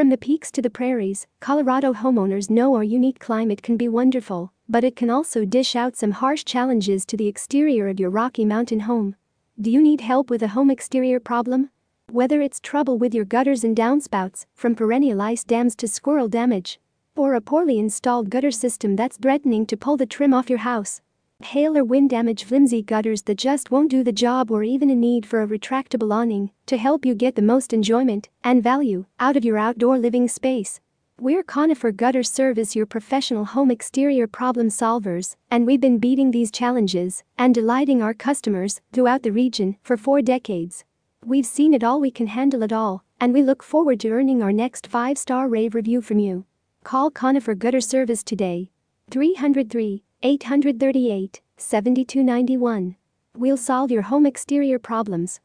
From the peaks to the prairies, Colorado homeowners know our unique climate can be wonderful, but it can also dish out some harsh challenges to the exterior of your Rocky Mountain home. Do you need help with a home exterior problem? Whether it's trouble with your gutters and downspouts, from perennial ice dams to squirrel damage, or a poorly installed gutter system that's threatening to pull the trim off your house, hail or wind damage flimsy gutters that just won't do the job or even a need for a retractable awning to help you get the most enjoyment and value out of your outdoor living space. We're Conifer Gutter Service, your professional home exterior problem solvers, and we've been beating these challenges and delighting our customers throughout the region for four decades. We've seen it all, we can handle it all, and we look forward to earning our next five star rave review from you. Call Conifer Gutter Service today. 303 838 7291. We'll solve your home exterior problems